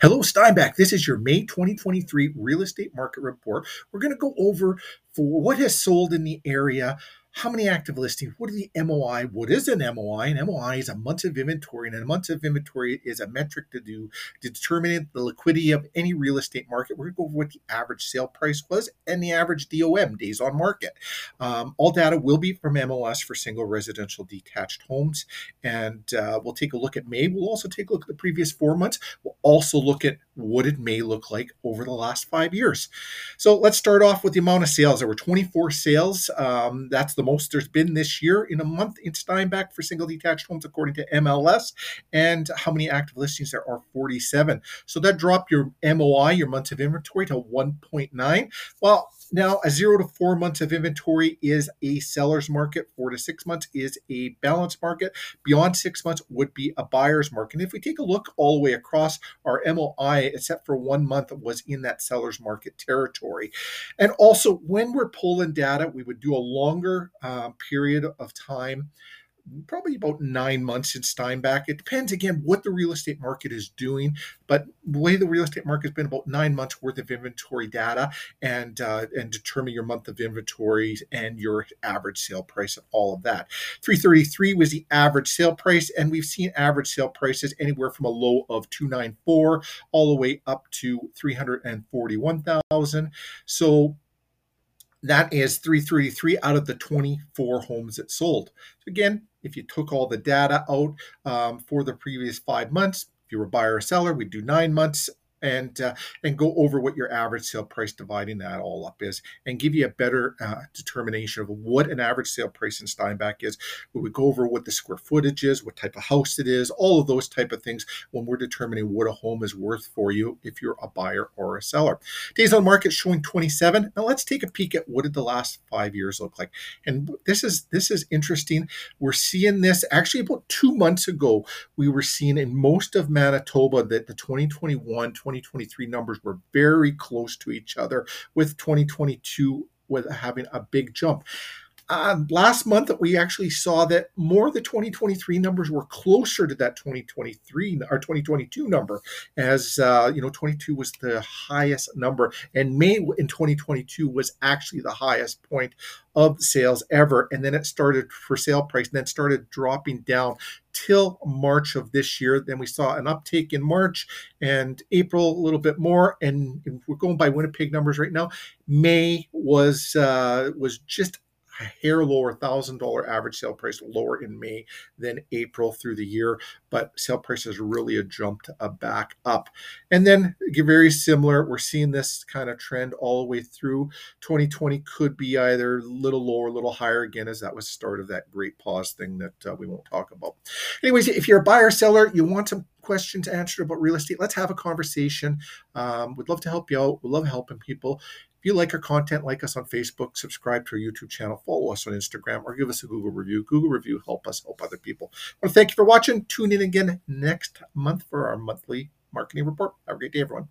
Hello, Steinbach. This is your May 2023 real estate market report. We're going to go over for what has sold in the area, how many active listings, what are the MOI, what is an MOI? An MOI is a month of inventory, and a month of inventory is a metric to do to determine the liquidity of any real estate market. We're going to go over what the average sale price was and the average DOM, days on market. Um, all data will be from MLS for single residential detached homes, and uh, we'll take a look at May. We'll also take a look at the previous four months. We'll also look at what it may look like over the last five years. So let's start off with the amount of sales. There were 24 sales. Um, that's the most there's been this year in a month in Steinbach for single detached homes, according to MLS. And how many active listings there are 47. So that dropped your MOI, your months of inventory, to 1.9. Well, now, a zero to four months of inventory is a seller's market. Four to six months is a balanced market. Beyond six months would be a buyer's market. And if we take a look all the way across, our MOI, except for one month, was in that seller's market territory. And also, when we're pulling data, we would do a longer uh, period of time probably about nine months in Steinbach. It depends again what the real estate market is doing, but the way the real estate market has been about nine months worth of inventory data and uh, and determine your month of inventory and your average sale price and all of that. 333 was the average sale price, and we've seen average sale prices anywhere from a low of 294 all the way up to 341,000. So that is 333 out of the 24 homes that sold. So again, if you took all the data out um, for the previous five months, if you were a buyer or seller, we'd do nine months and uh, and go over what your average sale price dividing that all up is and give you a better uh, determination of what an average sale price in Steinbach is. We would go over what the square footage is, what type of house it is, all of those type of things when we're determining what a home is worth for you if you're a buyer or a seller. Days on market showing 27. Now let's take a peek at what did the last five years look like. And this is this is interesting. We're seeing this actually about two months ago. We were seeing in most of Manitoba that the 2021 2023 numbers were very close to each other, with 2022 with having a big jump. Uh, last month, we actually saw that more of the 2023 numbers were closer to that 2023 or 2022 number, as uh, you know, 22 was the highest number, and May in 2022 was actually the highest point of sales ever. And then it started for sale price, and then started dropping down till March of this year. Then we saw an uptake in March and April a little bit more, and we're going by Winnipeg numbers right now. May was uh, was just hair lower, thousand dollar average sale price lower in May than April through the year, but sale prices really jumped a back up. And then very similar, we're seeing this kind of trend all the way through 2020. Could be either a little lower, a little higher again, as that was the start of that great pause thing that uh, we won't talk about. Anyways, if you're a buyer seller, you want some questions answered about real estate, let's have a conversation. Um, we'd love to help you out. We love helping people. You like our content, like us on Facebook, subscribe to our YouTube channel, follow us on Instagram, or give us a Google review. Google review help us help other people. I want to thank you for watching. Tune in again next month for our monthly marketing report. Have a great day, everyone.